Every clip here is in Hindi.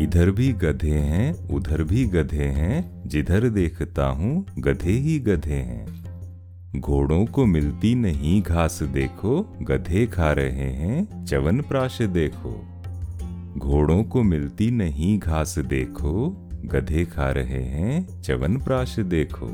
इधर भी गधे हैं, उधर भी गधे हैं, जिधर देखता हूँ, गधे ही गधे हैं। घोड़ों को मिलती नहीं घास देखो, गधे खा रहे हैं, चवन प्राश देखो। घोड़ों को मिलती नहीं घास देखो, गधे खा रहे हैं, चवन प्राश देखो।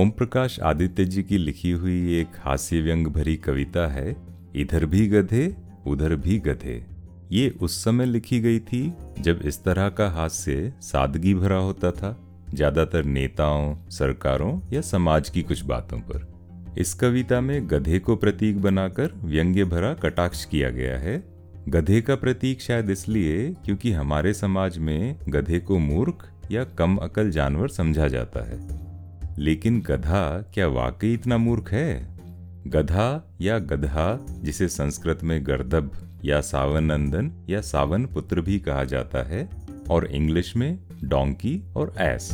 ओम प्रकाश आदित्य जी की लिखी हुई एक हास्य व्यंग भरी कविता है, इधर भी गधे, उधर भी गधे। ये उस समय लिखी गई थी जब इस तरह का हास्य सादगी भरा होता था, ज़्यादातर नेताओं, सरकारों या समाज की कुछ बातों पर। इस कविता में गधे को प्रतीक बनाकर व्यंग्य भरा कटाक्ष किया गया है। गधे का प्रतीक शायद इसलिए क्योंकि हमारे समाज में गधे को मूर्ख या कम अकल जानवर समझा जाता है। लेकिन गधा क्या वाकई इतना मूर्ख है? गधा या गधा, जिसे संस्कृत में गर्दभ या सावन नंदन या सावन पुत्र भी कहा जाता है, और इंग्लिश में डोंकी और एस।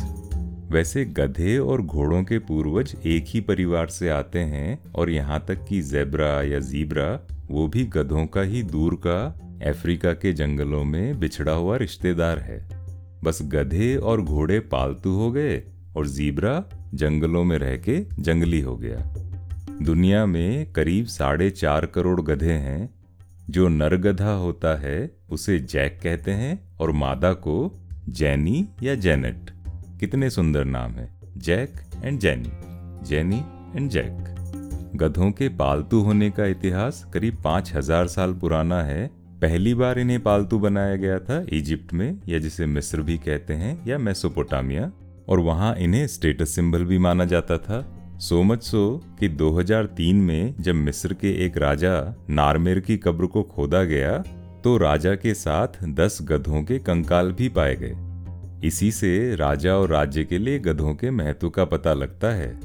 वैसे गधे और घोड़ों के पूर्वज एक ही परिवार से आते हैं, और यहाँ तक कि जेब्रा या जीब्रा, वो भी गधों का ही दूर का, अफ्रीका के जंगलों में बिछड़ा हुआ रिश्तेदार है। बस गधे और घोड़े पालतू हो गए, और जीब्रा जंगलों में रह के जंगली हो गया। दुनिया में करीब साढ़े चार करोड़ गधे हैं जो नरगधा होता है, उसे जैक कहते हैं और मादा को जैनी या जेनेट। कितने सुंदर नाम है, Jack and Jenny. Jenny and Jack. गधों के पालतू होने का इतिहास करीब पाँच हज़ार साल पुराना है। पहली बार इन्हें पालतू बनाया गया था इजिप्ट में, या जिसे मिस्र भी कहते हैं, या मेसोपोटामिया। और वहाँ इन्हें स्टेटस सिंबल भी माना जाता था। सो मच सो कि 2003 में जब मिस्र के एक राजा नारमेर की कब्र को खोदा गया तो राजा के साथ दस गधों के कंकाल भी पाए गए। इसी से राजा और राज्य के लिए गधों के महत्व का पता लगता है।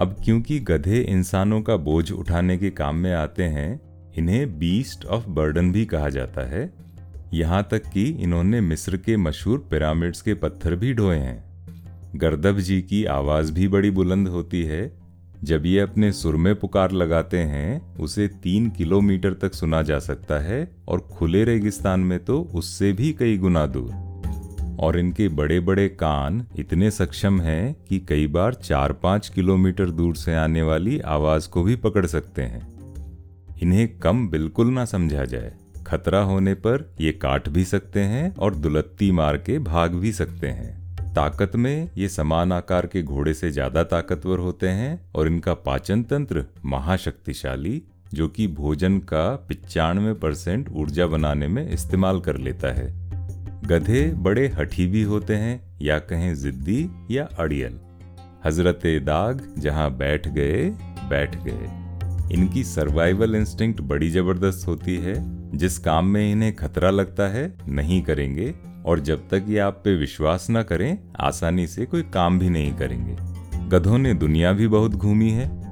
अब क्योंकि गधे इंसानों का बोझ उठाने के काम में आते हैं, इन्हें बीस्ट ऑफ़ बर्डन भी कहा जाता है। यहाँ तक कि इन्होंने मिस्र के मशहूर पिरामिड्स के पत्थर भी ढोए हैं। गर्दभ जी की आवाज़ भी बड़ी बुलंद होती है जब ये अपने सुर में पुकार लगाते हैं, उसे तीन किलोमीटर तक सुना जा सकता है और खुले रेगिस्तान में तो उससे भी कई गुना दूर। और इनके बड़े बड़े कान इतने सक्षम हैं कि कई बार चार पाँच किलोमीटर दूर से आने वाली आवाज़ को भी पकड़ सकते हैं। इन्हें कम बिल्कुल ना समझा जाए। खतरा होने पर ये काट भी सकते हैं और दुलत्ती मार के भाग भी सकते हैं। ताकत में ये समान आकार के घोड़े से ज़्यादा ताकतवर होते हैं और इनका पाचन तंत्र महाशक्तिशाली, जो कि भोजन का पिचानवे परसेंट ऊर्जा बनाने में इस्तेमाल कर लेता है। गधे बड़े हठी भी होते हैं, या कहें जिद्दी या अड़ियल। हज़रत दाग जहाँ बैठ गए बैठ गए। इनकी सर्वाइवल इंस्टिंक्ट बड़ी ज़बरदस्त होती है। जिस काम में इन्हें खतरा लगता है, नहीं करेंगे। और जब तक ये आप पे विश्वास ना करें, आसानी से कोई काम भी नहीं करेंगे। गधों ने दुनिया भी बहुत घूमी है।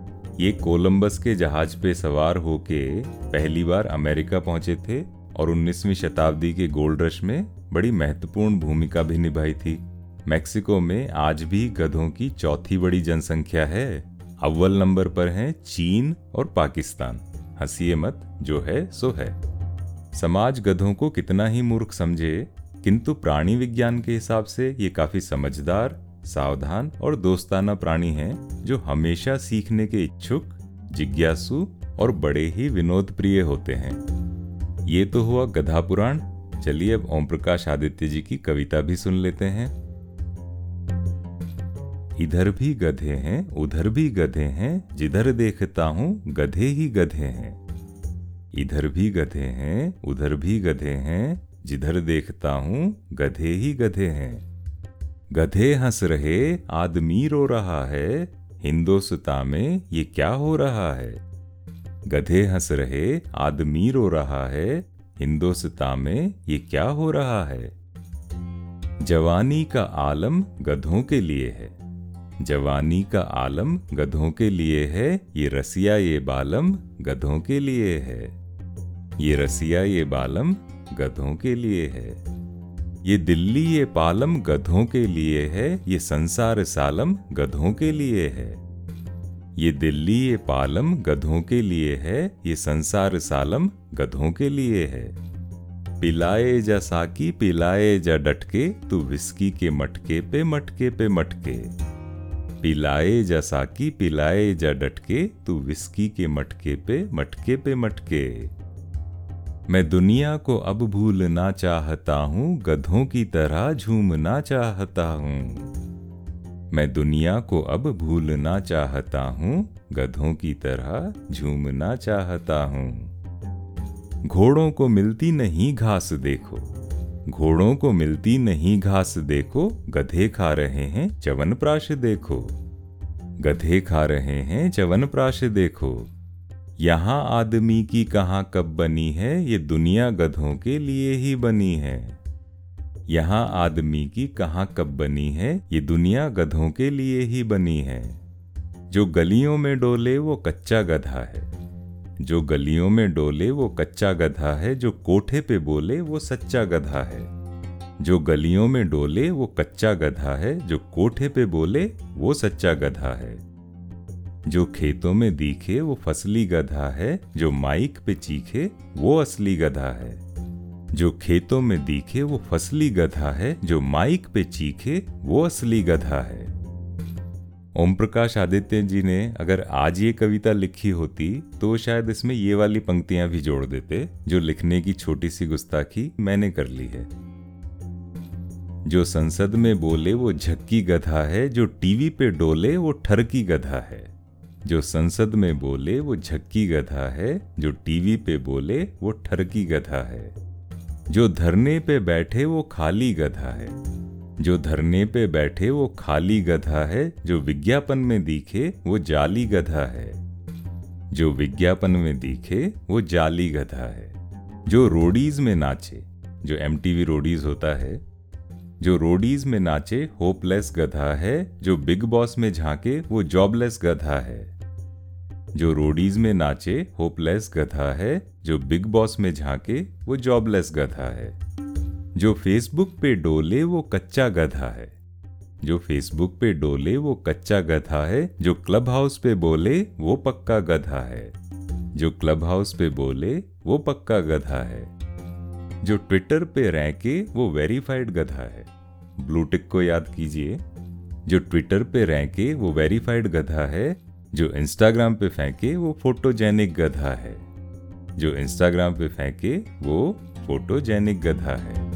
ये कोलंबस के जहाज़ पे सवार होके पहली बार अमेरिका पहुँचे थे और 19वीं शताब्दी के गोल्ड रश में बड़ी महत्वपूर्ण भूमिका भी निभाई थी। मैक्सिको में आज भी गधों की चौथी बड़ी जनसंख्या है। अव्वल नंबर पर हैं चीन और पाकिस्तान। हंसीए मत, जो है सो है। समाज गधों को कितना ही मूर्ख समझे किंतु प्राणी विज्ञान के हिसाब से ये काफ़ी समझदार, सावधान और दोस्ताना प्राणी हैं, जो हमेशा सीखने के इच्छुक, जिज्ञासु और बड़े ही विनोद प्रिय होते हैं। ये तो हुआ गधा पुराण। चलिए अब ओम प्रकाश आदित्य जी की कविता भी सुन लेते हैं। इधर भी गधे हैं, उधर भी गधे हैं, जिधर देखता हूँ गधे ही गधे हैं। इधर भी गधे हैं, उधर भी गधे हैं जिधर देखता हूँ, गधे ही गधे हैं। गधे हंस रहे, आदमी रो रहा है। हिंदोस्ता में ये क्या हो रहा है? गधे हंस रहे, आदमी रो रहा है। हिंदोस्ता में ये क्या हो रहा है? जवानी का आलम गधों के लिए है। जवानी का आलम गधों के लिए है। ये रसिया ये बालम गधों के लिए है। ये रसिया ये बालम गधों के लिए है। ये दिल्ली, ये पालम गधों के लिए है, ये संसार सालम गधों के लिए है। ये दिल्ली, ये पालम गधों के लिए है, ये संसार सालम गधों के लिए है। पिलाए जा साकी, पिलाए जा डटके, तू विस्की के मटके पे मटके पे मटके। पिलाए जा साकी, पिलाए जा डटके, तू विस्की के मटके पे मटके पे मटके। मैं दुनिया को अब भूलना चाहता हूँ, गधों की तरह झूमना चाहता हूँ। मैं दुनिया को अब भूलना चाहता हूँ, गधों की तरह झूमना चाहता हूँ। घोड़ों को मिलती नहीं घास देखो, घोड़ों को मिलती नहीं घास देखो, गधे खा रहे हैं चवन प्राश देखो। गधे खा रहे हैं चवन प्राश देखो। यहाँ आदमी की कहाँ कब बनी है, ये दुनिया गधों के लिए ही बनी है। यहाँ आदमी की कहाँ कब बनी है, ये दुनिया गधों के लिए ही बनी है। जो गलियों में डोले, वो कच्चा गधा है। जो गलियों में डोले, वो कच्चा गधा है। जो कोठे पे बोले, वो सच्चा गधा है। जो गलियों में डोले, वो कच्चा गधा है। जो कोठे पे बोले, वो सच्चा गधा है। जो खेतों में दिखे वो फसली गधा है, जो माइक पे चीखे वो असली गधा है। जो खेतों में दिखे वो फसली गधा है, जो माइक पे चीखे वो असली गधा है। ओम प्रकाश आदित्य जी ने अगर आज ये कविता लिखी होती तो शायद इसमें ये वाली पंक्तियाँ भी जोड़ देते, जो लिखने की छोटी सी गुस्ताखी मैंने कर ली है। जो संसद में बोले वो झक्की गधा है, जो टीवी पे डोले वो ठरकी गधा है। जो संसद में बोले वो झक्की गधा है, जो टीवी पे बोले वो ठरकी गधा है। जो धरने पे बैठे वो खाली गधा है। जो धरने पे बैठे वो खाली गधा है, जो विज्ञापन में दिखे वो जाली गधा है। जो विज्ञापन में दिखे वो जाली गधा है। जो रोडीज में नाचे, जो एमटीवी रोडीज होता है जो रोडीज में नाचे होपलेस गधा है, जो बिग बॉस में झांके वो जॉबलेस गधा है। जो रोडीज में नाचे होपलेस गधा है, जो बिग बॉस में झांके वो जॉबलेस गधा है। जो फेसबुक पे डोले वो कच्चा गधा है। जो फेसबुक पे डोले वो कच्चा गधा है, जो क्लब हाउस पे बोले वो पक्का गधा है। जो क्लब हाउस पे बोले वो पक्का गधा है। जो ट्विटर पे रह के वो वेरीफाइड गधा है। ब्लूटिक को याद कीजिए। जो ट्विटर पे रह के वो वेरीफाइड गधा है, जो इंस्टाग्राम पे फेंके वो फोटोजेनिक गधा है। जो इंस्टाग्राम पे फेंके वो फोटोजेनिक गधा है।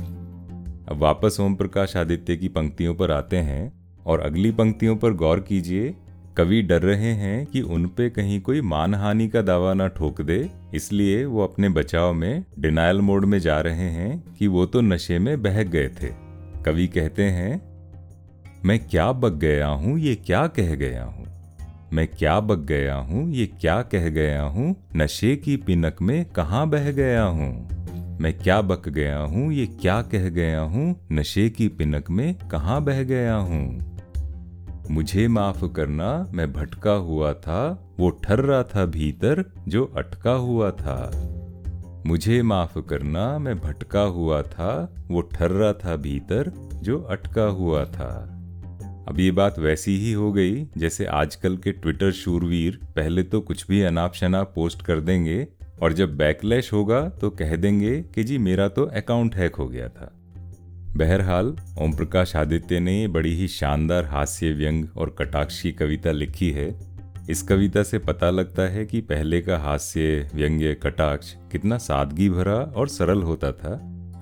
अब वापस ओम प्रकाश आदित्य की पंक्तियों पर आते हैं और अगली पंक्तियों पर गौर कीजिए। कवि डर रहे हैं कि उन पे कहीं कोई मानहानि का दावा ना ठोक दे, इसलिए वो अपने बचाव में डिनायल मोड में जा रहे हैं कि वो तो नशे में बहक गए थे। कवि कहते हैं, मैं क्या बग गया हूँ, ये क्या कह गया हूँ? मैं क्या बग गया हूँ, ये क्या कह गया हूँ? नशे की पिनक में कहाँ बह गया हूँ? मैं क्या बक गया हूँ, ये क्या कह गया हूँ? नशे की पिनक में कहाँ बह गया हूँ? मुझे माफ़ करना, मैं भटका हुआ था, वो ठर रहा था भीतर, जो अटका हुआ था। मुझे माफ़ करना, मैं भटका हुआ था, वो ठर रहा था भीतर, जो अटका हुआ था। अब ये बात वैसी ही हो गई, जैसे आजकल के ट्विटर शूरवीर पहले तो कुछ भी अनाप शनाप पोस्ट कर देंगे, और जब बैकलैश होगा तो कह देंगे कि जी मेरा तो अकाउंट हैक हो गया था। बहरहाल ओम प्रकाश आदित्य ने बड़ी ही शानदार हास्य व्यंग और कटाक्षी कविता लिखी है। इस कविता से पता लगता है कि पहले का हास्य, व्यंग्य, कटाक्ष कितना सादगी भरा और सरल होता था।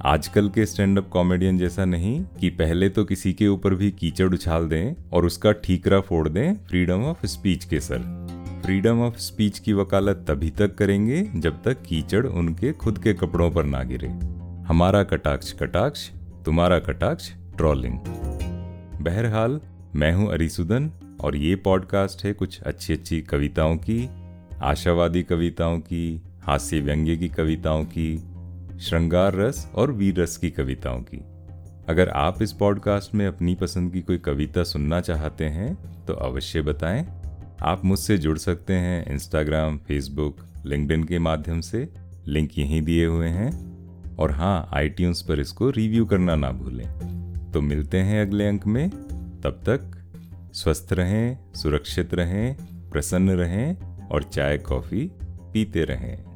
आजकल के स्टैंड अप कॉमेडियन जैसा नहीं कि पहले तो किसी के ऊपर भी कीचड़ उछाल दें और उसका ठीकरा फोड़ दें फ्रीडम ऑफ़ स्पीच के सर। फ्रीडम ऑफ़ स्पीच की वकालत तभी तक करेंगे जब तक कीचड़ उनके खुद के कपड़ों पर ना गिरे। हमारा कटाक्ष कटाक्ष तुम्हारा कटाक्ष ट्रॉलिंग। बहरहाल, मैं हूँ अरिसुदन, और ये पॉडकास्ट है कुछ अच्छी अच्छी कविताओं की, आशावादी कविताओं की हास्य व्यंग्य की कविताओं की, श्रृंगार रस और वीर रस की कविताओं की। अगर आप इस पॉडकास्ट में अपनी पसंद की कोई कविता सुनना चाहते हैं तो अवश्य बताएँ। आप मुझसे जुड़ सकते हैं इंस्टाग्राम फेसबुक लिंकडिन के माध्यम से। लिंक यहीं दिए हुए हैं। और हाँ आई पर इसको रिव्यू करना ना भूलें। तो मिलते हैं अगले अंक में। तब तक स्वस्थ रहें, सुरक्षित रहें, प्रसन्न रहें और चाय, कॉफ़ी पीते रहें।